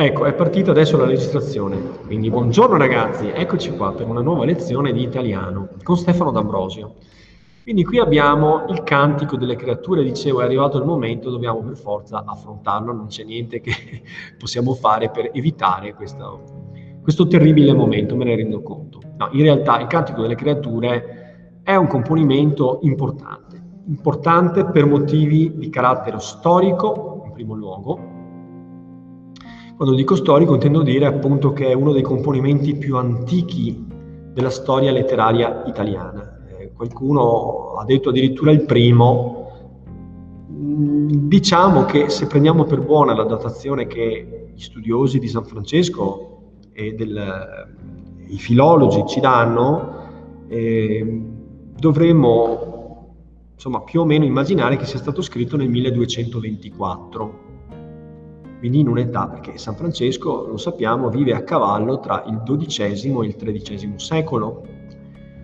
Ecco, è partita adesso la registrazione. Quindi buongiorno ragazzi, eccoci qua per una nuova lezione di italiano con Stefano D'Ambrosio. Quindi qui abbiamo il cantico delle creature, dicevo è arrivato il momento, dobbiamo per forza affrontarlo, non c'è niente che possiamo fare per evitare questo, questo terribile momento, me ne rendo conto. No, in realtà il cantico delle creature è un componimento importante, importante per motivi di carattere storico, in primo luogo, quando dico storico intendo dire appunto che è uno dei componimenti più antichi della storia letteraria italiana. Eh, qualcuno ha detto addirittura il primo. Mm, diciamo che se prendiamo per buona la datazione che gli studiosi di San Francesco e del, i filologi ci danno, eh, dovremmo insomma, più o meno immaginare che sia stato scritto nel 1224 quindi in un'età, perché San Francesco, lo sappiamo, vive a cavallo tra il XII e il XIII secolo.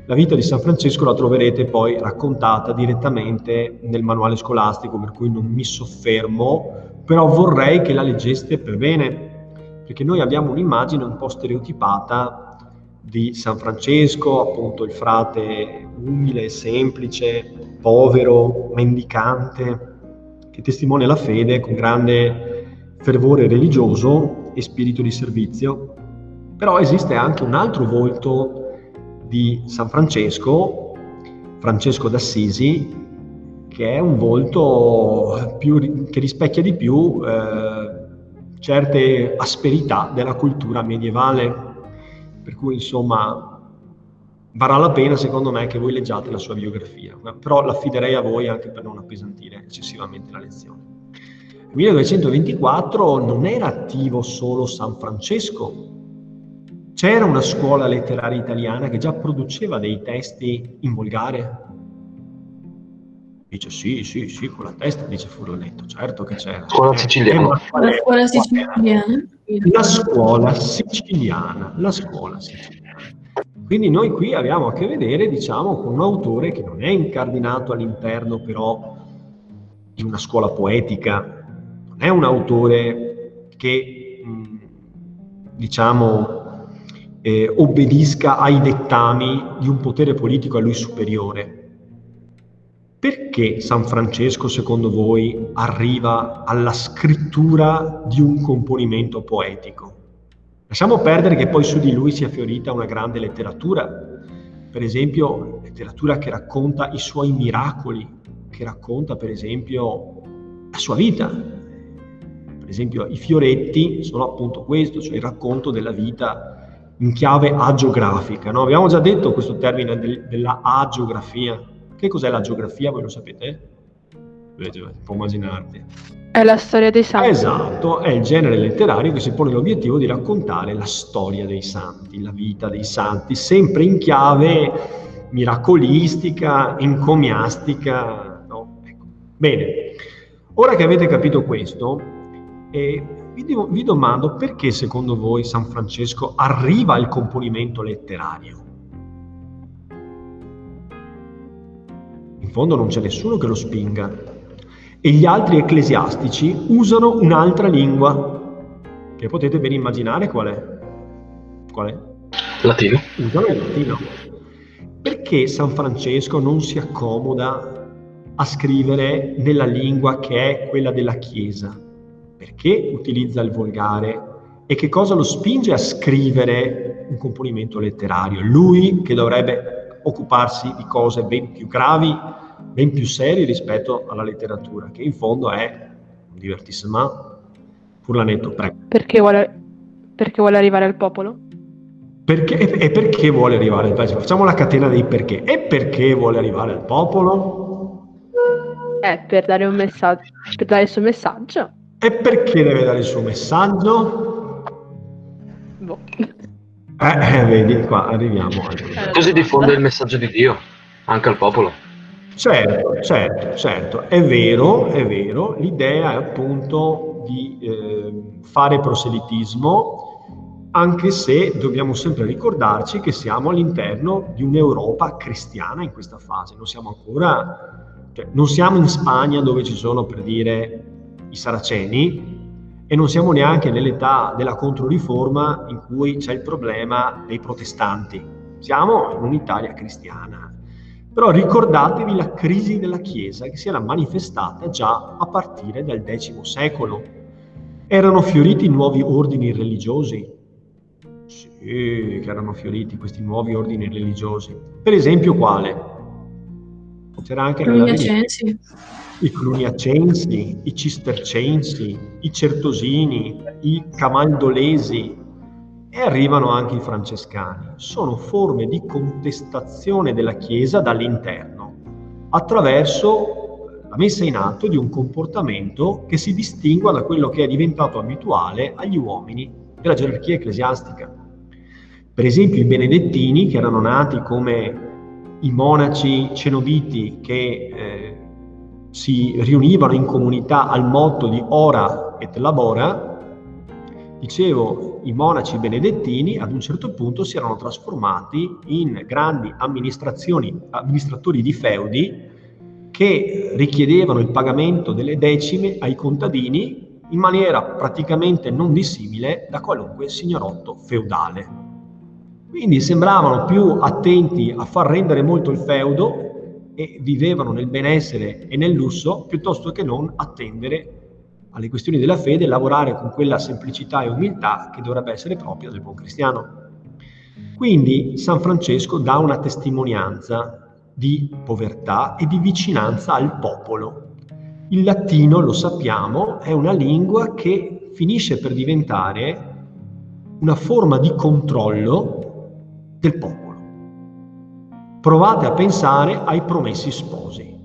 La vita di San Francesco la troverete poi raccontata direttamente nel manuale scolastico, per cui non mi soffermo, però vorrei che la leggeste per bene, perché noi abbiamo un'immagine un po' stereotipata di San Francesco, appunto il frate umile, semplice, povero, mendicante, che testimonia la fede con grande fervore religioso e spirito di servizio, però esiste anche un altro volto di San Francesco, Francesco d'Assisi, che è un volto più, che rispecchia di più eh, certe asperità della cultura medievale, per cui insomma varrà la pena secondo me che voi leggiate la sua biografia, però l'affiderei a voi anche per non appesantire eccessivamente la lezione. 1224 non era attivo solo San Francesco, c'era una scuola letteraria italiana che già produceva dei testi in volgare. Dice sì, sì, sì, con la testa, dice Furlanetto, certo che c'era. Scuola eh, siciliana. La scuola siciliana. La scuola siciliana, la scuola siciliana. Quindi noi qui abbiamo a che vedere, diciamo, con un autore che non è incardinato all'interno però di una scuola poetica non è un autore che, diciamo, eh, obbedisca ai dettami di un potere politico a lui superiore. Perché San Francesco, secondo voi, arriva alla scrittura di un componimento poetico? Lasciamo perdere che poi su di lui sia fiorita una grande letteratura, per esempio letteratura che racconta i suoi miracoli, che racconta per esempio la sua vita, per esempio i fioretti sono appunto questo, cioè il racconto della vita in chiave agiografica. No? Abbiamo già detto questo termine del, della agiografia. Che cos'è la geografia? Voi lo sapete? Può immaginarti. È la storia dei santi. Esatto, è il genere letterario che si pone l'obiettivo di raccontare la storia dei santi, la vita dei santi, sempre in chiave miracolistica, encomiastica. No? Ecco. Bene, ora che avete capito questo, e vi, devo, vi domando perché secondo voi San Francesco arriva al componimento letterario? In fondo non c'è nessuno che lo spinga e gli altri ecclesiastici usano un'altra lingua che potete ben immaginare qual è. Qual è? Latino. Usano il latino. Perché San Francesco non si accomoda a scrivere nella lingua che è quella della Chiesa? Perché utilizza il volgare e che cosa lo spinge a scrivere un componimento letterario. Lui che dovrebbe occuparsi di cose ben più gravi, ben più serie rispetto alla letteratura, che in fondo è un divertissement. Furlanetto, prego. Perché vuole, perché vuole arrivare al popolo? Perché, e perché vuole arrivare al popolo? Facciamo la catena dei perché. E perché vuole arrivare al popolo? Eh, per dare un messaggio, per dare il suo messaggio. E perché deve dare il suo messaggio? Boh. Eh, eh, vedi, qua arriviamo. Così diffonde il messaggio di Dio anche al popolo. Certo, certo, certo, è vero, è vero, l'idea è appunto di eh, fare proselitismo, anche se dobbiamo sempre ricordarci che siamo all'interno di un'Europa cristiana in questa fase, non siamo ancora, cioè, non siamo in Spagna dove ci sono per dire i saraceni e non siamo neanche nell'età della controriforma in cui c'è il problema dei protestanti. Siamo in un'Italia cristiana. Però ricordatevi la crisi della Chiesa che si era manifestata già a partire dal X secolo. Erano fioriti nuovi ordini religiosi. Sì, che erano fioriti questi nuovi ordini religiosi. Per esempio quale? C'era anche nella i cluniacensi, i cistercensi, i certosini, i camaldolesi e arrivano anche i francescani. Sono forme di contestazione della Chiesa dall'interno attraverso la messa in atto di un comportamento che si distingua da quello che è diventato abituale agli uomini della gerarchia ecclesiastica. Per esempio i benedettini, che erano nati come i monaci cenobiti che eh, si riunivano in comunità al motto di ora et labora, dicevo, i monaci benedettini ad un certo punto si erano trasformati in grandi amministrazioni, amministratori di feudi che richiedevano il pagamento delle decime ai contadini in maniera praticamente non dissimile da qualunque signorotto feudale. Quindi sembravano più attenti a far rendere molto il feudo e vivevano nel benessere e nel lusso piuttosto che non attendere alle questioni della fede e lavorare con quella semplicità e umiltà che dovrebbe essere propria del buon cristiano. Quindi San Francesco dà una testimonianza di povertà e di vicinanza al popolo. Il latino, lo sappiamo, è una lingua che finisce per diventare una forma di controllo del popolo provate a pensare ai promessi sposi.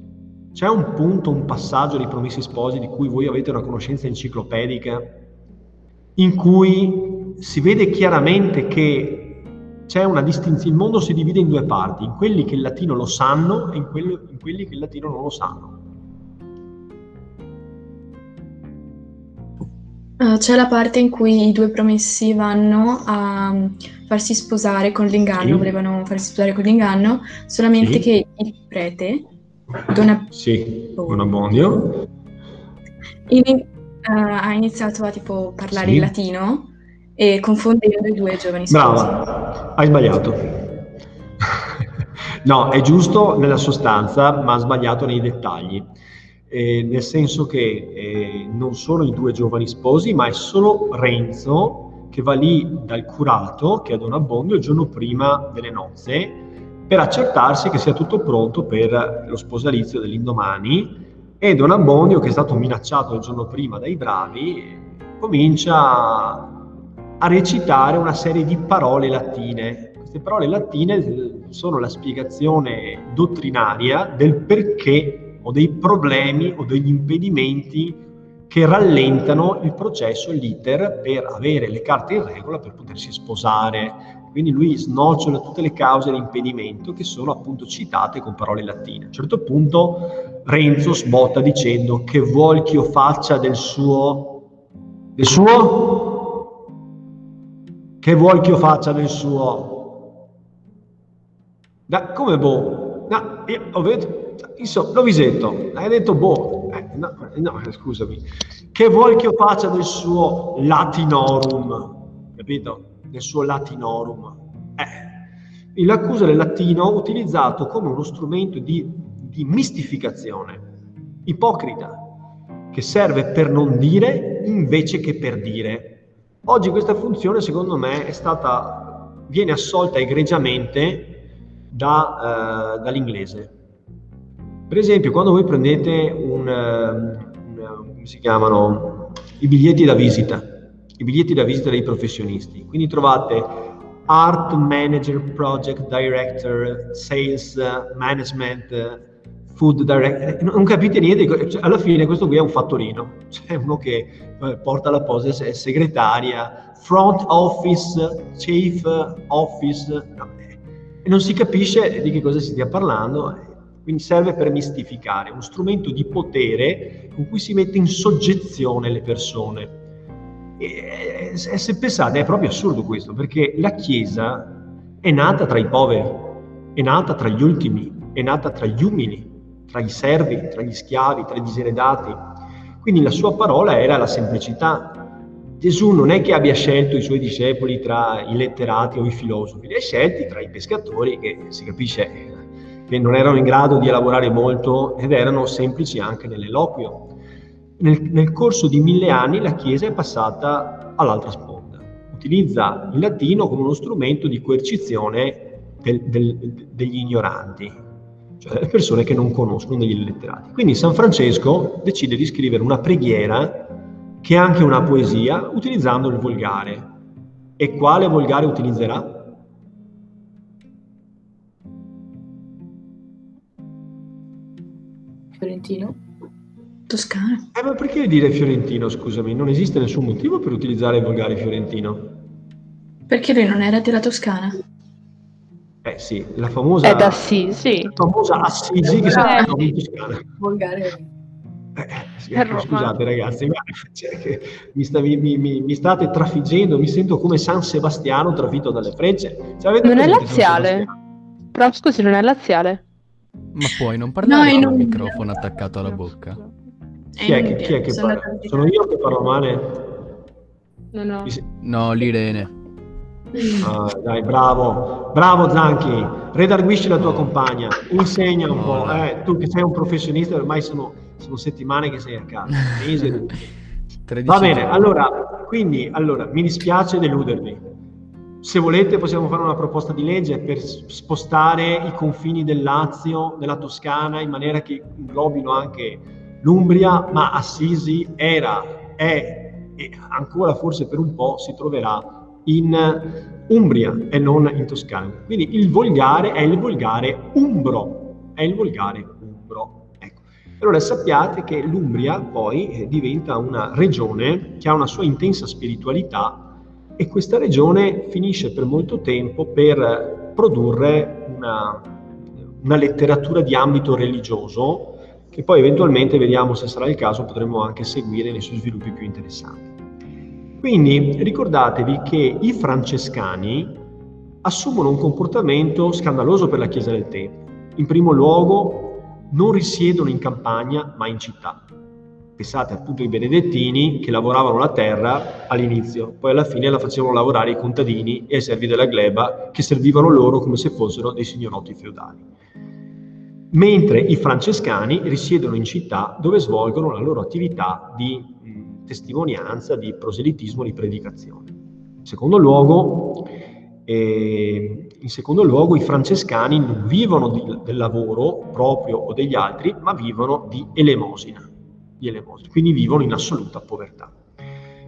C'è un punto, un passaggio dei promessi sposi di cui voi avete una conoscenza enciclopedica, in cui si vede chiaramente che c'è una distinzione, il mondo si divide in due parti, in quelli che il latino lo sanno e in, quelli, in quelli che il latino non lo sanno. Uh, c'è la parte in cui i due promessi vanno a farsi sposare con l'inganno, sì. volevano farsi sposare con l'inganno, solamente sì. che il prete, Don sì, Abbondio, in, uh, ha iniziato a tipo parlare il latino e confondendo i due giovani sposi. Brava, hai sbagliato. no, è giusto nella sostanza, ma ha sbagliato nei dettagli. Eh, nel senso che eh, non sono i due giovani sposi, ma è solo Renzo che va lì dal curato, che è Don Abbondio, il giorno prima delle nozze, per accertarsi che sia tutto pronto per lo sposalizio dell'indomani. E Don Abbondio, che è stato minacciato il giorno prima dai bravi, comincia a recitare una serie di parole latine. Queste parole latine sono la spiegazione dottrinaria del perché o dei problemi o degli impedimenti che rallentano il processo, l'iter per avere le carte in regola per potersi sposare. Quindi lui snocciola tutte le cause di impedimento che sono appunto citate con parole latine. A un certo punto Renzo sbotta dicendo che vuol che io faccia del suo... del suo? Che vuol che io faccia del suo? Da, come boh? No, io ho detto, insomma, Lovisetto, hai detto boh, eh, no, no, scusami, che vuoi che io faccia del suo latinorum, capito? Del suo latinorum. Eh, l'accusa del latino utilizzato come uno strumento di, di mistificazione, ipocrita, che serve per non dire invece che per dire. Oggi questa funzione, secondo me, è stata, viene assolta egregiamente da, uh, dall'inglese per esempio, quando voi prendete un, un, come si chiamano, i biglietti da visita, i biglietti da visita dei professionisti, quindi trovate Art Manager, Project Director, Sales Management, Food Director, non capite niente, cioè, alla fine questo qui è un fattorino, c'è uno che eh, porta la posa, è segretaria, front office, chief office, no, non si capisce di che cosa si stia parlando quindi serve per mistificare, uno strumento di potere con cui si mette in soggezione le persone. E, se pensate è proprio assurdo questo, perché la Chiesa è nata tra i poveri, è nata tra gli ultimi, è nata tra gli umili, tra i servi, tra gli schiavi, tra i diseredati. Quindi la sua parola era la semplicità. Gesù non è che abbia scelto i suoi discepoli tra i letterati o i filosofi, li ha scelti tra i pescatori che si capisce che non erano in grado di elaborare molto ed erano semplici anche nell'eloquio. Nel, nel corso di mille anni la Chiesa è passata all'altra sponda, utilizza il latino come uno strumento di coercizione del, del, degli ignoranti, cioè delle persone che non conoscono degli letterati. Quindi San Francesco decide di scrivere una preghiera che è anche una poesia utilizzando il volgare. E quale volgare utilizzerà? Fiorentino? Toscano? Eh, ma perché dire fiorentino, scusami? Non esiste nessun motivo per utilizzare il volgare fiorentino. Perché lui non era della Toscana? Eh sì, la famosa... È da Assisi. La famosa Assisi che si Eh. in Toscana. Volgare. Eh, sì, È Roma. scusate ragazzi, ma cioè, che mi, stavi- mi- mi- mi state trafiggendo, mi sento come San Sebastiano trafitto dalle frecce. Cioè, Non è laziale? Però scusi, non è laziale? Ma puoi non parlare No, con il un- microfono attaccato alla bocca? Chi è che, chi è che Sono parla? Sono io che parlo male? No, no. No, l'Irene. Ah, dai, bravo, bravo Zanchi, redarguisci la tua compagna, insegna un po', eh, tu che sei un professionista, ormai sono, sono settimane che sei a casa. mesi 13 Va bene, allora, quindi, allora, mi dispiace deludervi. Se volete possiamo fare una proposta di legge per spostare i confini del Lazio, della Toscana, in maniera che inglobino anche l'Umbria, ma Assisi era, è e ancora forse per un po' si troverà in Umbria e non in Toscana. Quindi il volgare è il volgare umbro, è il volgare umbro. Ecco. Allora sappiate che l'Umbria poi eh, diventa una regione che ha una sua intensa spiritualità e questa regione finisce per molto tempo per produrre una, una letteratura di ambito religioso che poi eventualmente vediamo se sarà il caso potremo anche seguire nei suoi sviluppi più interessanti. Quindi ricordatevi che i francescani assumono un comportamento scandaloso per la Chiesa del tempo. In primo luogo non risiedono in campagna ma in città. Pensate appunto ai benedettini che lavoravano la terra all'inizio, poi alla fine la facevano lavorare i contadini e i servi della gleba che servivano loro come se fossero dei signorotti feudali. Mentre i francescani risiedono in città dove svolgono la loro attività di testimonianza, di proselitismo, di predicazione. In secondo luogo, eh, in secondo luogo, i francescani non vivono di- del lavoro proprio o degli altri, ma vivono di elemosina, di elemosina, quindi vivono in assoluta povertà.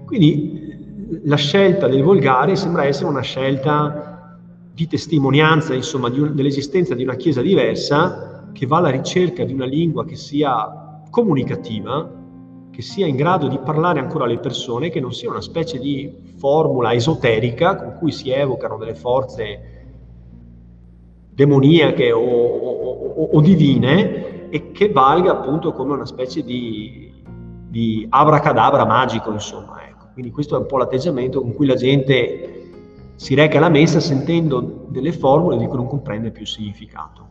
Quindi eh, la scelta del volgare sembra essere una scelta di testimonianza, insomma, di un- dell'esistenza di una chiesa diversa che va alla ricerca di una lingua che sia comunicativa, che sia in grado di parlare ancora alle persone, che non sia una specie di formula esoterica con cui si evocano delle forze demoniache o, o- o- o divine e che valga appunto come una specie di, di abracadabra magico, insomma. Ecco. Quindi questo è un po' l'atteggiamento con cui la gente si reca alla messa sentendo delle formule di cui non comprende più il significato.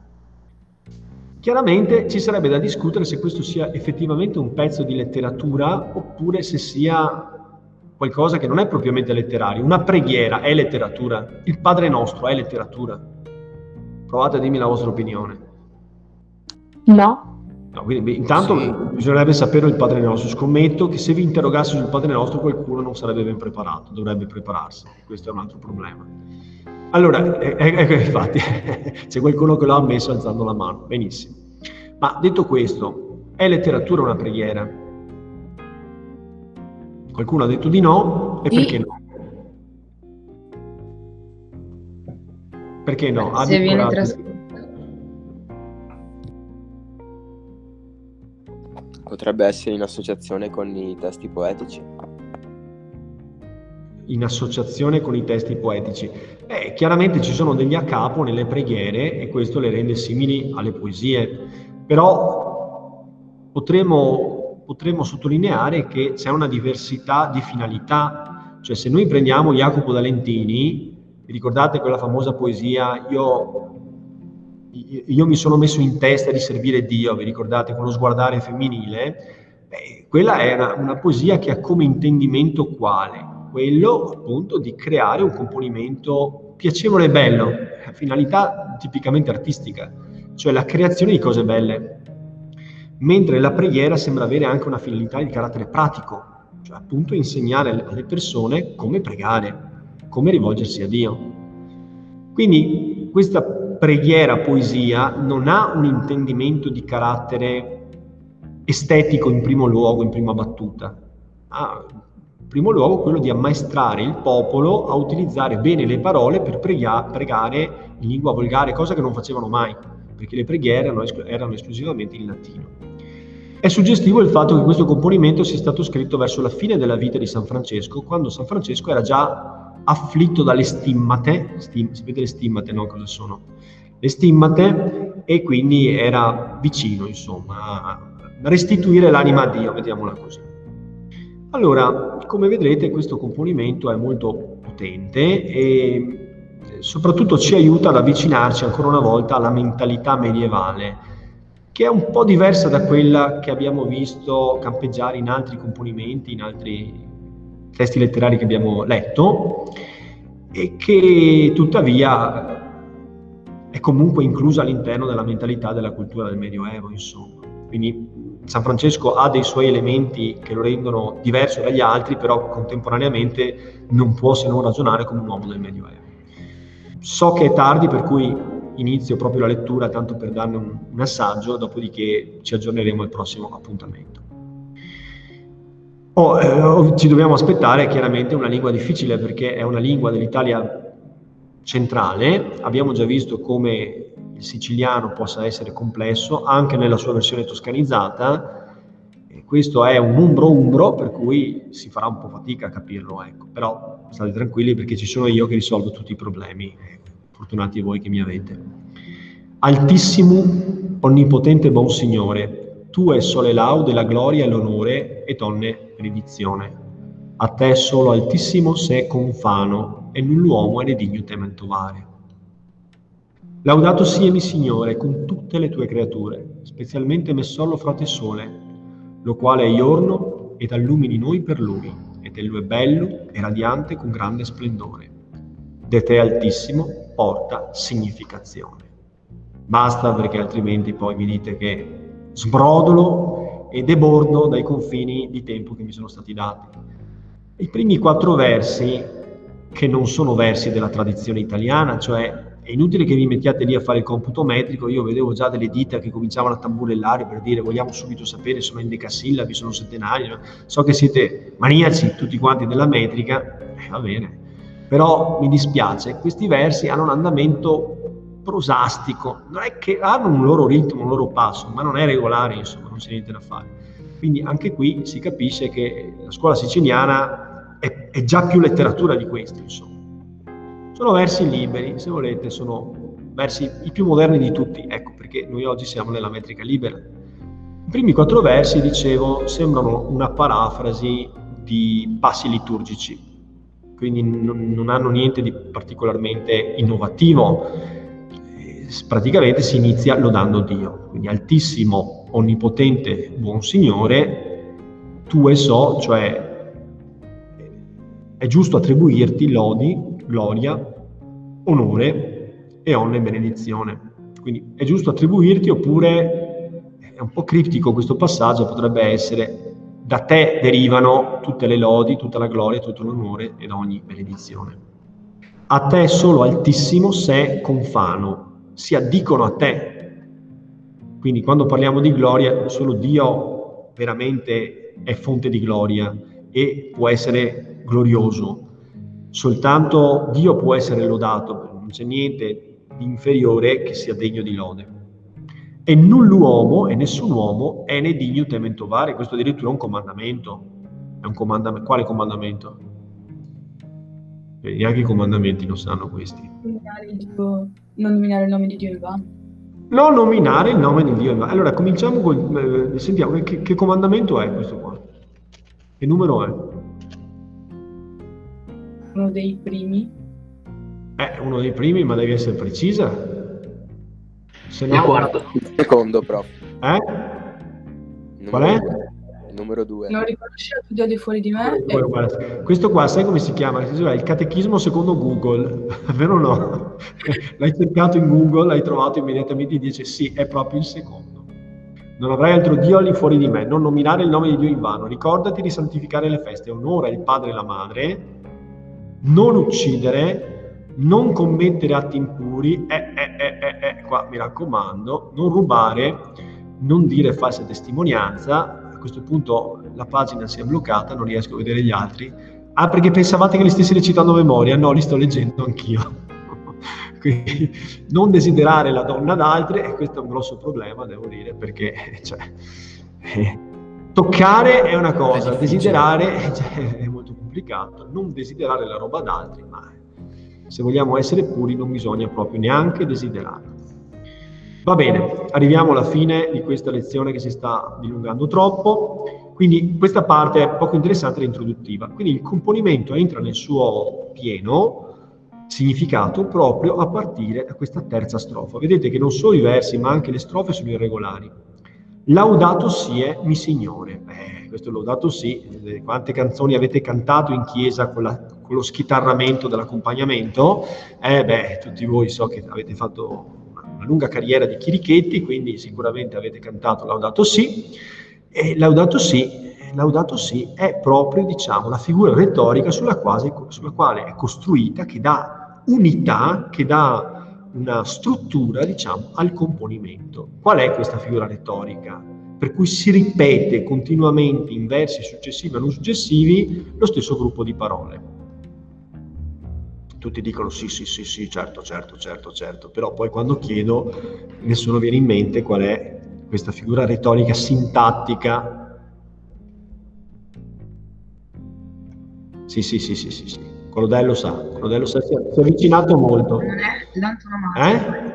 Chiaramente ci sarebbe da discutere se questo sia effettivamente un pezzo di letteratura oppure se sia qualcosa che non è propriamente letterario. Una preghiera è letteratura, il Padre Nostro è letteratura. Provate a dirmi la vostra opinione. No. No, quindi, beh, intanto Sì. bisognerebbe sapere il Padre Nostro. Scommetto che se vi interrogassi sul Padre Nostro qualcuno non sarebbe ben preparato, dovrebbe prepararsi. Questo è un altro problema. Allora, eh, eh, ecco, infatti, c'è qualcuno che l'ha ammesso alzando la mano. Benissimo. Ma detto questo, è letteratura una preghiera? Qualcuno ha detto di no, e Sì. perché no? Perché no? se viene trascritto. Potrebbe essere in associazione con i testi poetici. in associazione con i testi poetici. Eh, chiaramente ci sono degli a capo nelle preghiere e questo le rende simili alle poesie, però potremmo, potremmo sottolineare che c'è una diversità di finalità, cioè se noi prendiamo Jacopo D'Alentini, vi ricordate quella famosa poesia Io, io mi sono messo in testa di servire Dio, vi ricordate con lo sguardare femminile? Beh, quella è una, una poesia che ha come intendimento quale? quello appunto di creare un componimento piacevole e bello, finalità tipicamente artistica, cioè la creazione di cose belle. Mentre la preghiera sembra avere anche una finalità di carattere pratico, cioè appunto insegnare alle persone come pregare, come rivolgersi a Dio. Quindi questa preghiera, poesia, non ha un intendimento di carattere estetico in primo luogo, in prima battuta. Ha in primo luogo quello di ammaestrare il popolo a utilizzare bene le parole per pregia- pregare in lingua volgare, cosa che non facevano mai, perché le preghiere erano, esclu- erano esclusivamente in latino. È suggestivo il fatto che questo componimento sia stato scritto verso la fine della vita di San Francesco, quando San Francesco era già afflitto dalle stimmate, stim- sapete le stimmate, no? Cosa sono? Le stimmate e quindi era vicino, insomma, a restituire l'anima a Dio, vediamola così. Allora, come vedrete, questo componimento è molto potente e soprattutto ci aiuta ad avvicinarci ancora una volta alla mentalità medievale, che è un po' diversa da quella che abbiamo visto campeggiare in altri componimenti, in altri testi letterari che abbiamo letto, e che tuttavia è comunque inclusa all'interno della mentalità della cultura del Medioevo, insomma. Quindi San Francesco ha dei suoi elementi che lo rendono diverso dagli altri, però contemporaneamente non può se non ragionare come un uomo del Medioevo. So che è tardi, per cui inizio proprio la lettura tanto per darne un, un assaggio, dopodiché ci aggiorneremo al prossimo appuntamento. Oh, eh, ci dobbiamo aspettare chiaramente una lingua difficile perché è una lingua dell'Italia centrale. Abbiamo già visto come il siciliano possa essere complesso anche nella sua versione toscanizzata. Questo è un umbro-umbro, per cui si farà un po' fatica a capirlo, ecco. però state tranquilli perché ci sono io che risolvo tutti i problemi. Fortunati voi che mi avete. Altissimo, onnipotente buon Signore, tu è sole laude, la gloria e l'onore e tonne benedizione. A te solo altissimo se confano, e null'uomo è ne digno tementovare. Laudato siemi Signore con tutte le tue creature, specialmente Messollo frate sole, lo quale è giorno ed allumini noi per lui, ed ello è bello e radiante con grande splendore. De te altissimo porta significazione. Basta perché altrimenti poi mi dite che sbrodolo e debordo dai confini di tempo che mi sono stati dati. I primi quattro versi, che non sono versi della tradizione italiana, cioè è inutile che vi mettiate lì a fare il computo metrico, io vedevo già delle dita che cominciavano a tamburellare per dire vogliamo subito sapere, sono in decasillabi, sono settenari, so che siete maniaci tutti quanti della metrica, eh, va bene, però mi dispiace, questi versi hanno un andamento prosastico, non è che hanno un loro ritmo, un loro passo, ma non è regolare, insomma, non c'è niente da fare. Quindi anche qui si capisce che la scuola siciliana è, è già più letteratura di questo, insomma. Sono versi liberi, se volete, sono versi i più moderni di tutti, ecco perché noi oggi siamo nella metrica libera. I primi quattro versi, dicevo, sembrano una parafrasi di passi liturgici, quindi non, non hanno niente di particolarmente innovativo. Praticamente si inizia lodando Dio, quindi altissimo, onnipotente, buon Signore, tu e so, cioè è giusto attribuirti lodi, gloria, onore e onne e benedizione. Quindi è giusto attribuirti oppure è un po' criptico questo passaggio, potrebbe essere da te derivano tutte le lodi, tutta la gloria, tutto l'onore ed ogni benedizione. A te solo altissimo se confano, si addicono a te. Quindi quando parliamo di gloria, solo Dio veramente è fonte di gloria e può essere glorioso. Soltanto Dio può essere lodato, non c'è niente di inferiore che sia degno di lode. E null'uomo e nessun uomo è ne digno tementovare, questo addirittura è un comandamento. È un comandamento. Quale comandamento? Neanche i comandamenti lo sanno questi. Non nominare il nome di Dio in vano. Non nominare il nome di Dio in vano. Allora, cominciamo con... Eh, sentiamo, che, che comandamento è questo qua? Che numero è? Uno dei primi. È uno dei primi, ma devi essere precisa. Se no... Il quarto. Il secondo, prof. Eh? Qual è? Due. Numero 2. Non riconosceva più Dio di fuori di me. Poi, e- guarda, questo qua, sai come si chiama? Si chiama Il catechismo secondo Google, vero o no? L'hai cercato in Google, l'hai trovato immediatamente e dice sì, è proprio il secondo. Non avrai altro Dio lì fuori di me, non nominare il nome di Dio in vano, ricordati di santificare le feste, onora il padre e la madre, non uccidere, non commettere atti impuri, eh, eh, eh, eh, eh, qua mi raccomando, non rubare, non dire falsa testimonianza. Questo punto la pagina si è bloccata, non riesco a vedere gli altri. Ah, perché pensavate che li stessi recitando a memoria? No, li sto leggendo anch'io. Quindi non desiderare la donna d'altre, e questo è un grosso problema, devo dire, perché cioè, eh, toccare è una cosa, È desiderare cioè, è molto complicato. Non desiderare la roba d'altri, ma se vogliamo essere puri non bisogna proprio neanche desiderarla. Va bene, arriviamo alla fine di questa lezione che si sta dilungando troppo, quindi questa parte è poco interessante e introduttiva. Quindi il componimento entra nel suo pieno significato proprio a partire da questa terza strofa. Vedete che non solo i versi ma anche le strofe sono irregolari. Laudato sie mi signore. Eh, questo laudato sì, eh, quante canzoni avete cantato in chiesa con, la- con lo schitarramento dell'accompagnamento? Eh beh, tutti voi so che avete fatto una, lunga carriera di chirichetti, quindi sicuramente avete cantato Laudato sì. E Laudato sì, Laudato sì è proprio diciamo, la figura retorica sulla quale, sulla quale è costruita, che dà unità, che dà una struttura diciamo, al componimento. Qual è questa figura retorica? Per cui si ripete continuamente in versi successivi o non successivi lo stesso gruppo di parole. Tutti dicono sì, sì, sì, sì, certo, certo, certo, certo, però poi quando chiedo nessuno viene in mente qual è questa figura retorica sintattica Sì, sì, sì, sì, sì, sì. Colodello sa, Colodello sa, si è, si è avvicinato molto. Non è l'antonomasia. Eh?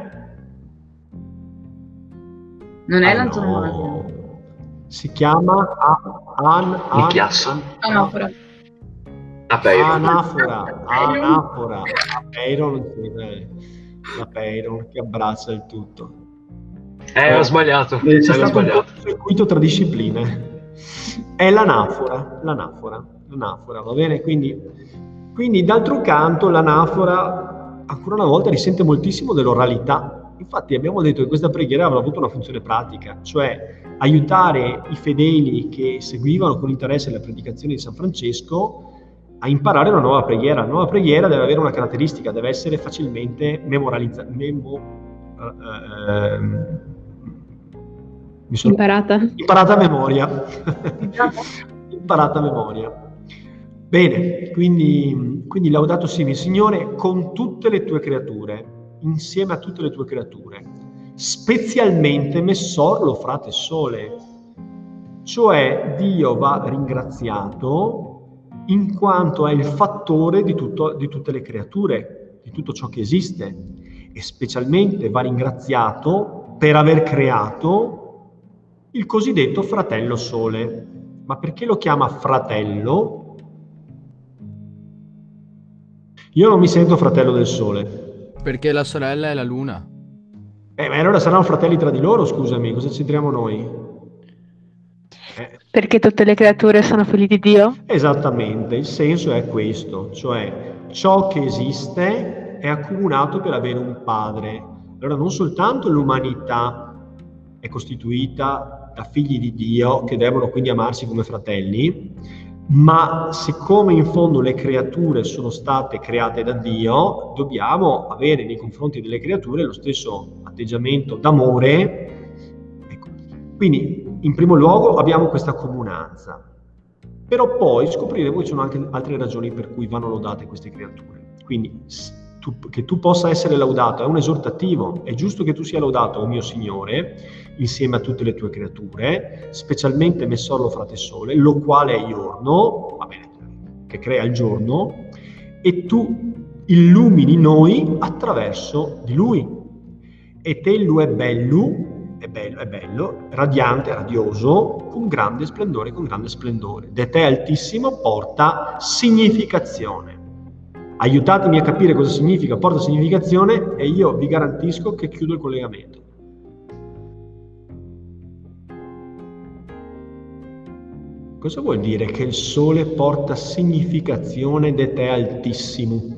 Non è Ah, l'antonomasia. no. Si chiama an, an, an- Anafora. Apeiro. anafora, anafora, apeiron, sì, eh. Apeiron che abbraccia il tutto. Eh, ho sbagliato. Eh, C'è stato un sbagliato. circuito tra discipline. È l'anafora, l'anafora, l'anafora, va bene? Quindi, quindi d'altro canto l'anafora ancora una volta risente moltissimo dell'oralità. Infatti abbiamo detto che questa preghiera avrà avuto una funzione pratica, cioè aiutare i fedeli che seguivano con interesse la predicazione di San Francesco a imparare una nuova preghiera. La nuova preghiera deve avere una caratteristica, deve essere facilmente memoralizzata. Memo, eh, ehm, mi sono Imparata. imparata a memoria. imparata a memoria. Bene, quindi, quindi laudato sia il Signore con tutte le tue creature, insieme a tutte le tue creature, specialmente Messorlo, frate sole. Cioè Dio va ringraziato in quanto è il fattore di, tutto- di tutte le creature, di tutto ciò che esiste, e specialmente va ringraziato per aver creato il cosiddetto fratello sole. Ma perché lo chiama fratello? Io non mi sento fratello del sole. Perché la sorella è la luna. Eh, ma allora saranno fratelli tra di loro, scusami, cosa c'entriamo noi? Perché tutte le creature sono figli di Dio? Esattamente, il senso è questo, cioè ciò che esiste è accomunato per avere un padre. Allora non soltanto l'umanità è costituita da figli di Dio che devono quindi amarsi come fratelli, ma siccome in fondo le creature sono state create da Dio, dobbiamo avere nei confronti delle creature lo stesso atteggiamento d'amore. Ecco. Quindi in primo luogo abbiamo questa comunanza, però poi scopriremo che ci sono anche altre ragioni per cui vanno lodate queste creature. Quindi tu- che tu possa essere laudato è un esortativo, è giusto che tu sia laudato, o mio Signore, insieme a tutte le tue creature, specialmente Messorlo Frate Sole, lo quale è giorno, va bene, che crea il giorno, e tu illumini noi attraverso di lui. E te lui è bello, è bello, è bello, radiante, radioso, con grande splendore, con grande splendore. De te altissimo porta significazione. Aiutatemi a capire cosa significa porta significazione e io vi garantisco che chiudo il collegamento. Cosa vuol dire che il sole porta significazione de te altissimo?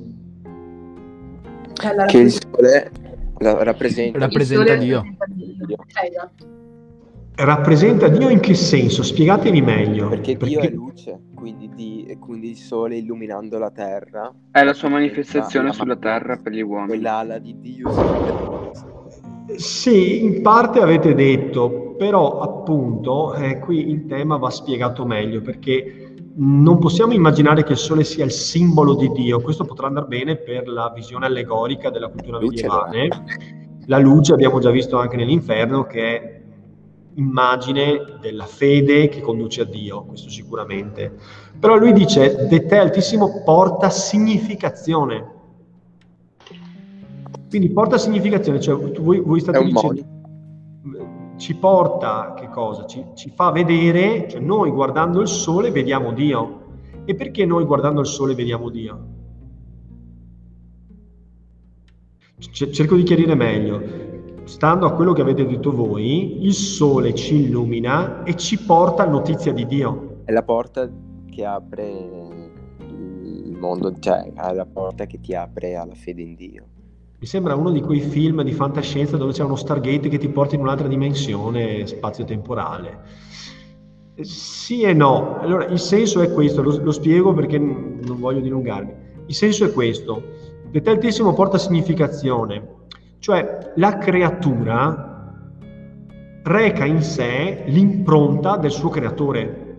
Che il sole la- rappresenta... Rappresenta Dio. rappresenta Dio. Eh, esatto. Rappresenta Dio in che senso? Spiegatevi meglio. Perché Dio è luce, quindi, di- e quindi il sole illuminando la terra. È la sua manifestazione la- sulla terra per gli uomini. Quell'ala di Dio. si- Sì, in parte avete detto, però appunto eh, qui il tema va spiegato meglio perché non possiamo immaginare che il sole sia il simbolo di Dio, questo potrà andare bene per la visione allegorica della cultura medievale. La luce abbiamo già visto anche nell'inferno che è immagine della fede che conduce a Dio, questo sicuramente. Però lui dice, de te altissimo porta significazione. Quindi porta significazione, cioè voi, voi state dicendo, ci porta che cosa? Ci, ci fa vedere, cioè noi guardando il sole vediamo Dio. E perché noi guardando il sole vediamo Dio? Cerco di chiarire meglio. Stando a quello che avete detto voi, il sole ci illumina e ci porta notizia di Dio. È la porta che apre il mondo, cioè è la porta che ti apre alla fede in Dio. Mi sembra uno di quei film di fantascienza dove c'è uno Stargate che ti porta in un'altra dimensione spazio-temporale. Sì e no. Allora, il senso è questo, lo, lo spiego perché non voglio dilungarmi. Il senso è questo. De te altissimo porta significazione, cioè la creatura reca in sé l'impronta del suo creatore.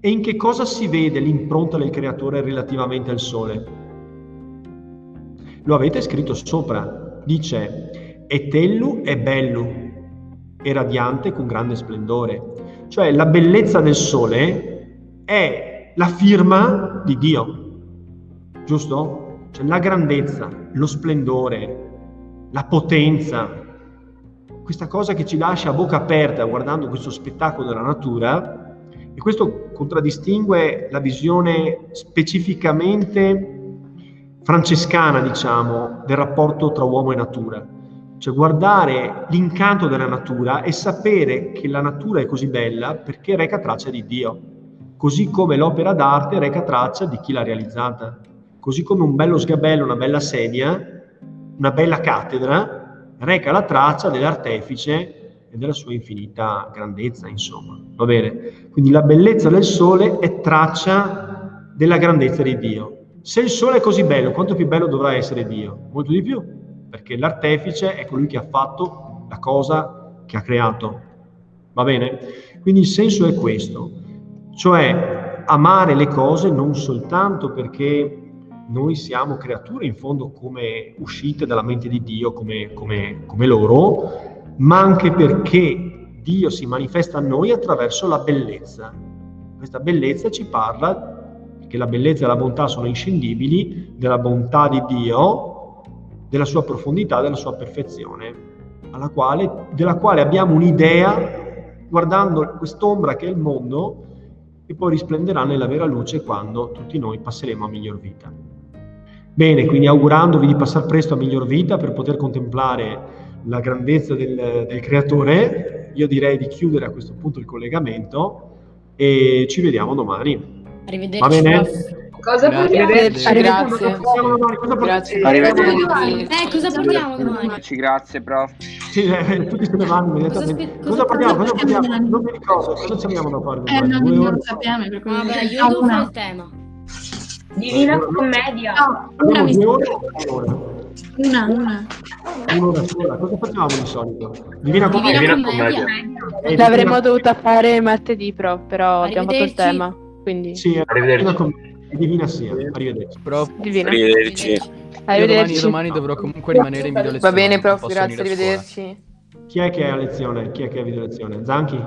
E in che cosa si vede l'impronta del creatore relativamente al sole? Lo avete scritto sopra, dice Etellu è bello e radiante con grande splendore. Cioè la bellezza del sole è la firma di Dio, giusto? Cioè la grandezza, lo splendore, la potenza, questa cosa che ci lascia a bocca aperta guardando questo spettacolo della natura e questo contraddistingue la visione specificamente francescana, diciamo, del rapporto tra uomo e natura. Cioè guardare l'incanto della natura e sapere che la natura è così bella perché reca traccia di Dio, così come l'opera d'arte reca traccia di chi l'ha realizzata, così come un bello sgabello, una bella sedia, una bella cattedra reca la traccia dell'artefice e della sua infinita grandezza, insomma. Va bene? Quindi la bellezza del sole è traccia della grandezza di Dio. Se il sole è così bello, quanto più bello dovrà essere Dio? Molto di più, perché l'artefice è colui che ha fatto la cosa che ha creato. Va bene? Quindi il senso è questo, cioè amare le cose non soltanto perché noi siamo creature in fondo come uscite dalla mente di Dio, come, come, come loro, ma anche perché Dio si manifesta a noi attraverso la bellezza. Questa bellezza ci parla che la bellezza e la bontà sono inscindibili della bontà di Dio, della sua profondità, della sua perfezione, quale, della quale abbiamo un'idea guardando quest'ombra che è il mondo e poi risplenderà nella vera luce quando tutti noi passeremo a miglior vita. Bene, quindi augurandovi di passare presto a miglior vita per poter contemplare la grandezza del, del creatore, io direi di chiudere a questo punto il collegamento e ci vediamo domani. Arrivederci. Va bene? Cosa parliamo? Arrivederci. Arrivederci. Grazie. Arrivederci. Eh, cosa parliamo domani? Arrivederci, Grazie, prof. Sì, eh, tutti se ne vanno immediatamente. Cosa parliamo? Cosa parliamo? Non mi ricordo, cosa ci abbiamo da fare Eh, domani? non, Due non lo sappiamo. Vabbè, io Ah, devo una. fare il tema. Divina commedia. No, una, mi- una, una. Un'ora sola. Cosa facciamo di solito? Divina commedia. Divina commedia. Eh, L'avremmo dovuta fare martedì, però, però abbiamo fatto il tema. Quindi, Sì, Arrivederci. Divina sia. Arrivederci. Prof, divina. Arrivederci. io domani, Arrivederci. io domani dovrò comunque rimanere in video lezione. Va bene, prof, grazie, arrivederci. Chi è che è a lezione? Chi è che è a video lezione? Zanchi?